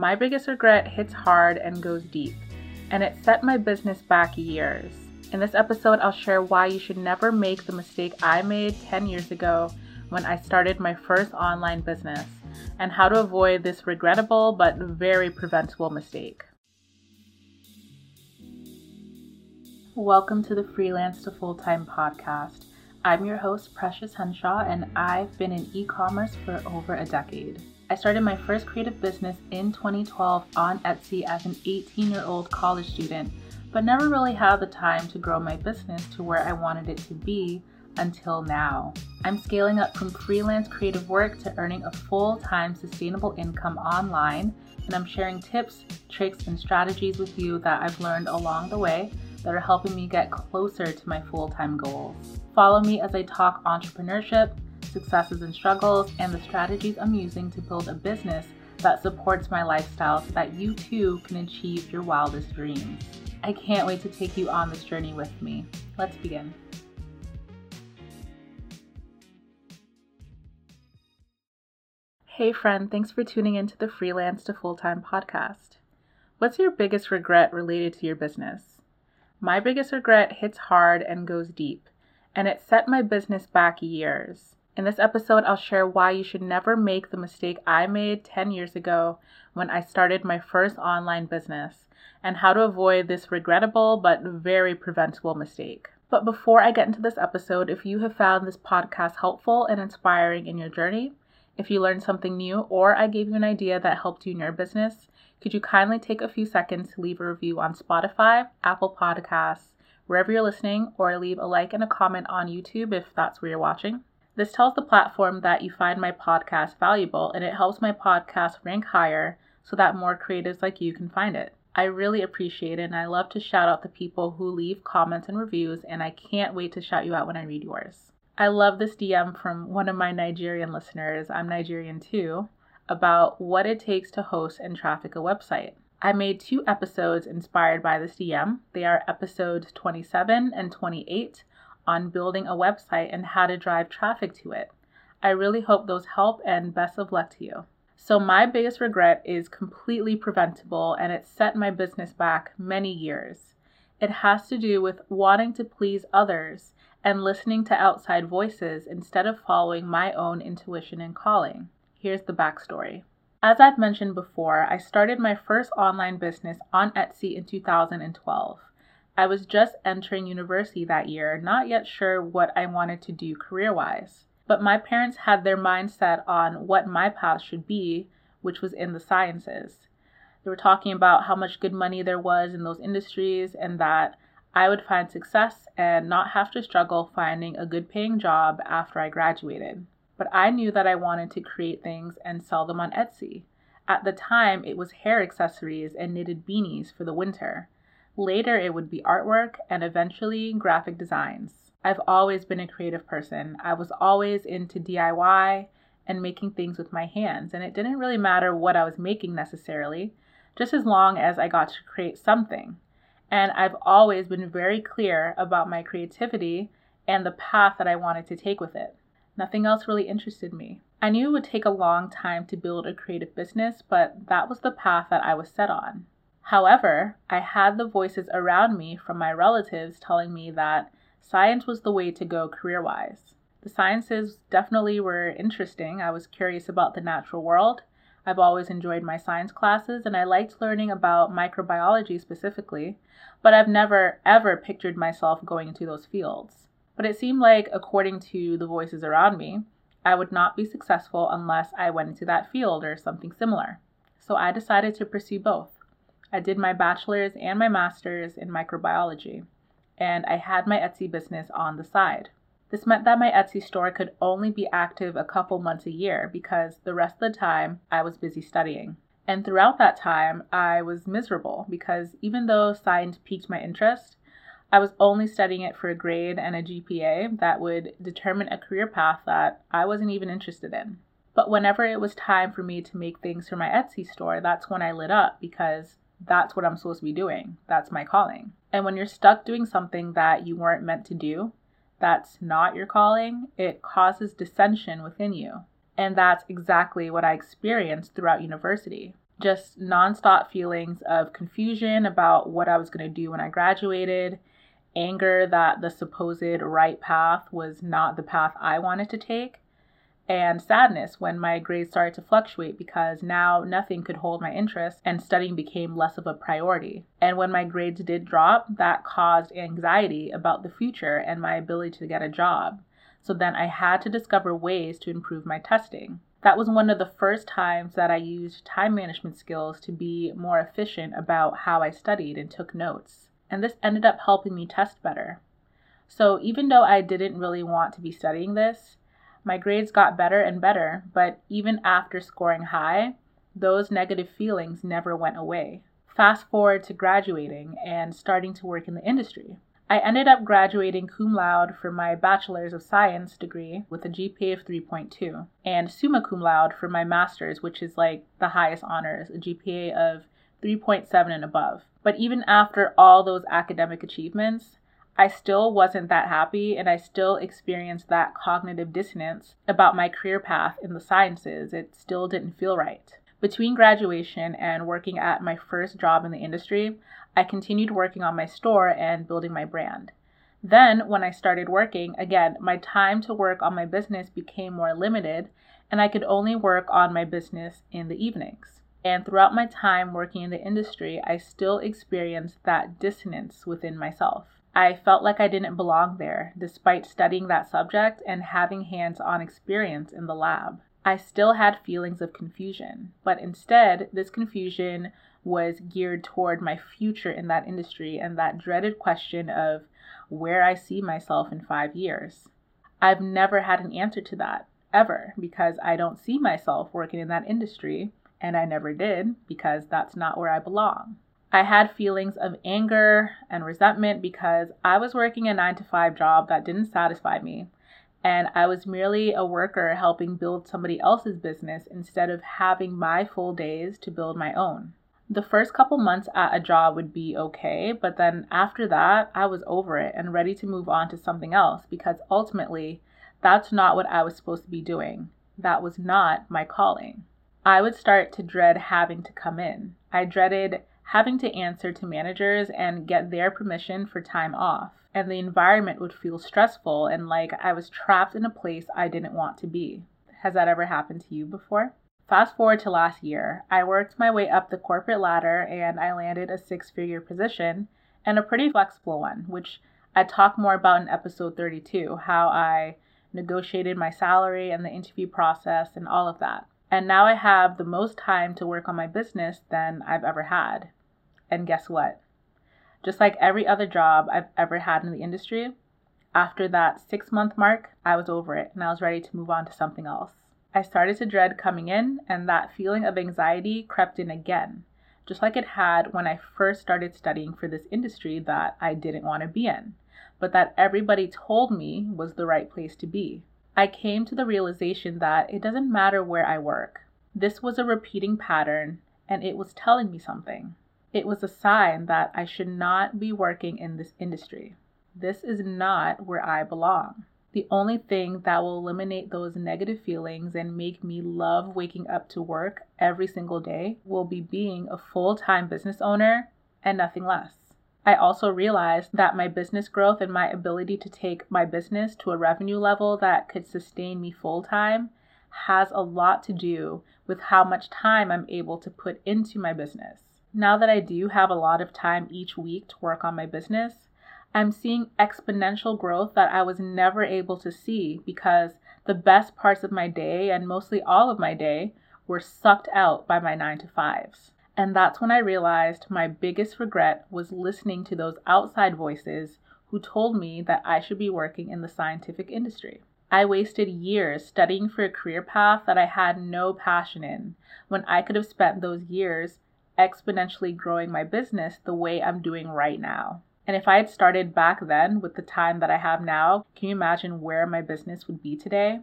My biggest regret hits hard and goes deep, and it set my business back years. In this episode, I'll share why you should never make the mistake I made 10 years ago when I started my first online business, and how to avoid this regrettable but very preventable mistake. Welcome to the Freelance to Full Time podcast. I'm your host, Precious Henshaw, and I've been in e commerce for over a decade. I started my first creative business in 2012 on Etsy as an 18 year old college student, but never really had the time to grow my business to where I wanted it to be until now. I'm scaling up from freelance creative work to earning a full time sustainable income online, and I'm sharing tips, tricks, and strategies with you that I've learned along the way that are helping me get closer to my full time goals. Follow me as I talk entrepreneurship successes and struggles, and the strategies I'm using to build a business that supports my lifestyle so that you too can achieve your wildest dreams. I can't wait to take you on this journey with me. Let's begin. Hey, friend, thanks for tuning into the Freelance to Full Time podcast. What's your biggest regret related to your business? My biggest regret hits hard and goes deep, and it set my business back years. In this episode, I'll share why you should never make the mistake I made 10 years ago when I started my first online business and how to avoid this regrettable but very preventable mistake. But before I get into this episode, if you have found this podcast helpful and inspiring in your journey, if you learned something new or I gave you an idea that helped you in your business, could you kindly take a few seconds to leave a review on Spotify, Apple Podcasts, wherever you're listening, or leave a like and a comment on YouTube if that's where you're watching? This tells the platform that you find my podcast valuable and it helps my podcast rank higher so that more creatives like you can find it. I really appreciate it and I love to shout out the people who leave comments and reviews, and I can't wait to shout you out when I read yours. I love this DM from one of my Nigerian listeners, I'm Nigerian too, about what it takes to host and traffic a website. I made two episodes inspired by this DM. They are episodes 27 and 28 on building a website and how to drive traffic to it. I really hope those help and best of luck to you. So, my biggest regret is completely preventable and it set my business back many years. It has to do with wanting to please others and listening to outside voices instead of following my own intuition and calling. Here's the backstory. As I've mentioned before, I started my first online business on Etsy in 2012. I was just entering university that year, not yet sure what I wanted to do career wise. But my parents had their mindset on what my path should be, which was in the sciences. They were talking about how much good money there was in those industries and that I would find success and not have to struggle finding a good paying job after I graduated. But I knew that I wanted to create things and sell them on Etsy. At the time, it was hair accessories and knitted beanies for the winter. Later, it would be artwork and eventually graphic designs. I've always been a creative person. I was always into DIY and making things with my hands, and it didn't really matter what I was making necessarily, just as long as I got to create something. And I've always been very clear about my creativity and the path that I wanted to take with it. Nothing else really interested me. I knew it would take a long time to build a creative business, but that was the path that I was set on. However, I had the voices around me from my relatives telling me that science was the way to go career wise. The sciences definitely were interesting. I was curious about the natural world. I've always enjoyed my science classes and I liked learning about microbiology specifically, but I've never ever pictured myself going into those fields. But it seemed like, according to the voices around me, I would not be successful unless I went into that field or something similar. So I decided to pursue both. I did my bachelor's and my master's in microbiology, and I had my Etsy business on the side. This meant that my Etsy store could only be active a couple months a year because the rest of the time I was busy studying. And throughout that time, I was miserable because even though science piqued my interest, I was only studying it for a grade and a GPA that would determine a career path that I wasn't even interested in. But whenever it was time for me to make things for my Etsy store, that's when I lit up because that's what I'm supposed to be doing. That's my calling. And when you're stuck doing something that you weren't meant to do, that's not your calling, it causes dissension within you. And that's exactly what I experienced throughout university. Just nonstop feelings of confusion about what I was going to do when I graduated, anger that the supposed right path was not the path I wanted to take, and sadness when my grades started to fluctuate because now nothing could hold my interest and studying became less of a priority. And when my grades did drop, that caused anxiety about the future and my ability to get a job. So then I had to discover ways to improve my testing. That was one of the first times that I used time management skills to be more efficient about how I studied and took notes and this ended up helping me test better. So even though I didn't really want to be studying this, my grades got better and better, but even after scoring high, those negative feelings never went away. Fast forward to graduating and starting to work in the industry. I ended up graduating cum laude for my Bachelor's of Science degree with a GPA of 3.2, and summa cum laude for my master's, which is like the highest honors, a GPA of 3.7 and above. But even after all those academic achievements, I still wasn't that happy and I still experienced that cognitive dissonance about my career path in the sciences. It still didn't feel right. Between graduation and working at my first job in the industry, I continued working on my store and building my brand. Then, when I started working, again, my time to work on my business became more limited, and I could only work on my business in the evenings. And throughout my time working in the industry, I still experienced that dissonance within myself. I felt like I didn't belong there, despite studying that subject and having hands on experience in the lab. I still had feelings of confusion, but instead, this confusion was geared toward my future in that industry and that dreaded question of where I see myself in five years. I've never had an answer to that, ever, because I don't see myself working in that industry and I never did because that's not where I belong. I had feelings of anger and resentment because I was working a 9 to 5 job that didn't satisfy me and I was merely a worker helping build somebody else's business instead of having my full days to build my own. The first couple months at a job would be okay, but then after that, I was over it and ready to move on to something else because ultimately, that's not what I was supposed to be doing. That was not my calling. I would start to dread having to come in. I dreaded having to answer to managers and get their permission for time off. And the environment would feel stressful and like I was trapped in a place I didn't want to be. Has that ever happened to you before? Fast forward to last year, I worked my way up the corporate ladder and I landed a six figure position and a pretty flexible one, which I talk more about in episode 32 how I negotiated my salary and the interview process and all of that. And now I have the most time to work on my business than I've ever had. And guess what? Just like every other job I've ever had in the industry, after that six month mark, I was over it and I was ready to move on to something else. I started to dread coming in, and that feeling of anxiety crept in again, just like it had when I first started studying for this industry that I didn't want to be in, but that everybody told me was the right place to be. I came to the realization that it doesn't matter where I work. This was a repeating pattern, and it was telling me something. It was a sign that I should not be working in this industry. This is not where I belong. The only thing that will eliminate those negative feelings and make me love waking up to work every single day will be being a full time business owner and nothing less. I also realized that my business growth and my ability to take my business to a revenue level that could sustain me full time has a lot to do with how much time I'm able to put into my business. Now that I do have a lot of time each week to work on my business, I'm seeing exponential growth that I was never able to see because the best parts of my day and mostly all of my day were sucked out by my 9 to 5s. And that's when I realized my biggest regret was listening to those outside voices who told me that I should be working in the scientific industry. I wasted years studying for a career path that I had no passion in when I could have spent those years exponentially growing my business the way I'm doing right now. And if I had started back then with the time that I have now, can you imagine where my business would be today?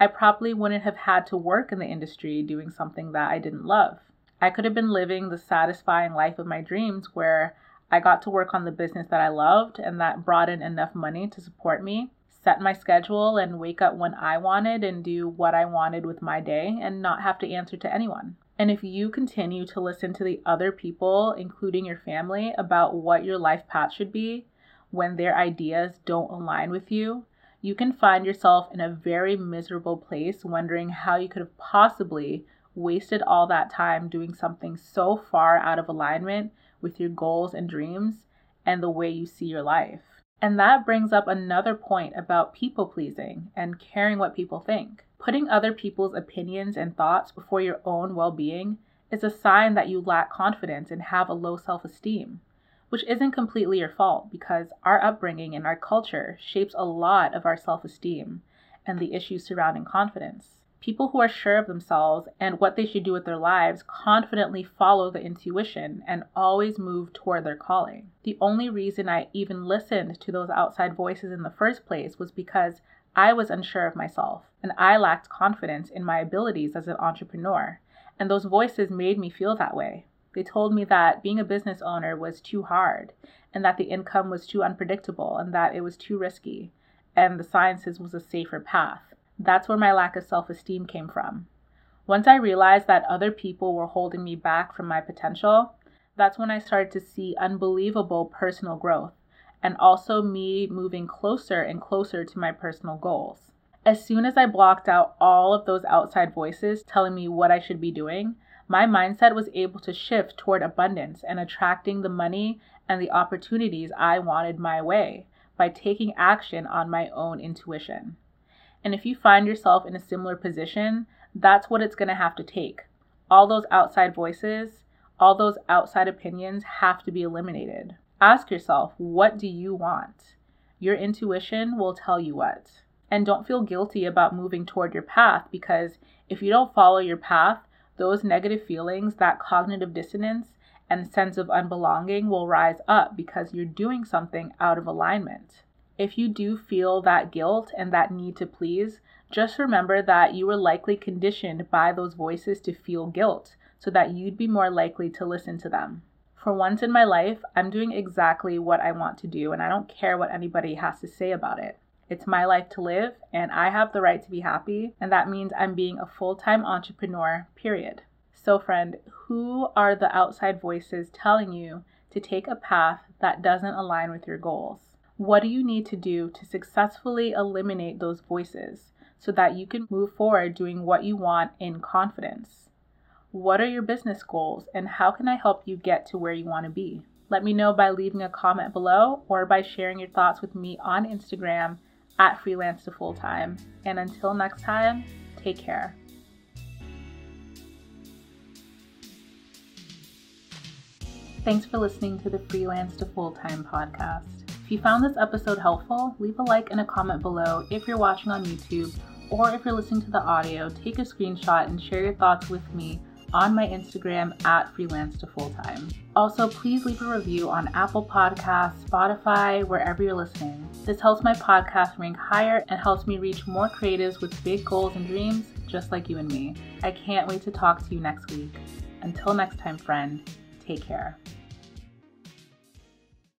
I probably wouldn't have had to work in the industry doing something that I didn't love. I could have been living the satisfying life of my dreams where I got to work on the business that I loved and that brought in enough money to support me, set my schedule, and wake up when I wanted and do what I wanted with my day and not have to answer to anyone. And if you continue to listen to the other people, including your family, about what your life path should be when their ideas don't align with you, you can find yourself in a very miserable place wondering how you could have possibly wasted all that time doing something so far out of alignment with your goals and dreams and the way you see your life. And that brings up another point about people pleasing and caring what people think. Putting other people's opinions and thoughts before your own well being is a sign that you lack confidence and have a low self esteem, which isn't completely your fault because our upbringing and our culture shapes a lot of our self esteem and the issues surrounding confidence. People who are sure of themselves and what they should do with their lives confidently follow the intuition and always move toward their calling. The only reason I even listened to those outside voices in the first place was because I was unsure of myself and I lacked confidence in my abilities as an entrepreneur. And those voices made me feel that way. They told me that being a business owner was too hard and that the income was too unpredictable and that it was too risky and the sciences was a safer path. That's where my lack of self esteem came from. Once I realized that other people were holding me back from my potential, that's when I started to see unbelievable personal growth and also me moving closer and closer to my personal goals. As soon as I blocked out all of those outside voices telling me what I should be doing, my mindset was able to shift toward abundance and attracting the money and the opportunities I wanted my way by taking action on my own intuition. And if you find yourself in a similar position, that's what it's going to have to take. All those outside voices, all those outside opinions have to be eliminated. Ask yourself, what do you want? Your intuition will tell you what. And don't feel guilty about moving toward your path because if you don't follow your path, those negative feelings, that cognitive dissonance, and sense of unbelonging will rise up because you're doing something out of alignment. If you do feel that guilt and that need to please, just remember that you were likely conditioned by those voices to feel guilt so that you'd be more likely to listen to them. For once in my life, I'm doing exactly what I want to do and I don't care what anybody has to say about it. It's my life to live and I have the right to be happy, and that means I'm being a full time entrepreneur, period. So, friend, who are the outside voices telling you to take a path that doesn't align with your goals? What do you need to do to successfully eliminate those voices so that you can move forward doing what you want in confidence? What are your business goals and how can I help you get to where you want to be? Let me know by leaving a comment below or by sharing your thoughts with me on Instagram at freelance to full time. And until next time, take care. Thanks for listening to the Freelance to Full Time podcast you found this episode helpful, leave a like and a comment below if you're watching on YouTube, or if you're listening to the audio, take a screenshot and share your thoughts with me on my Instagram at freelance to full time. Also, please leave a review on Apple Podcasts, Spotify, wherever you're listening. This helps my podcast rank higher and helps me reach more creatives with big goals and dreams, just like you and me. I can't wait to talk to you next week. Until next time, friend, take care.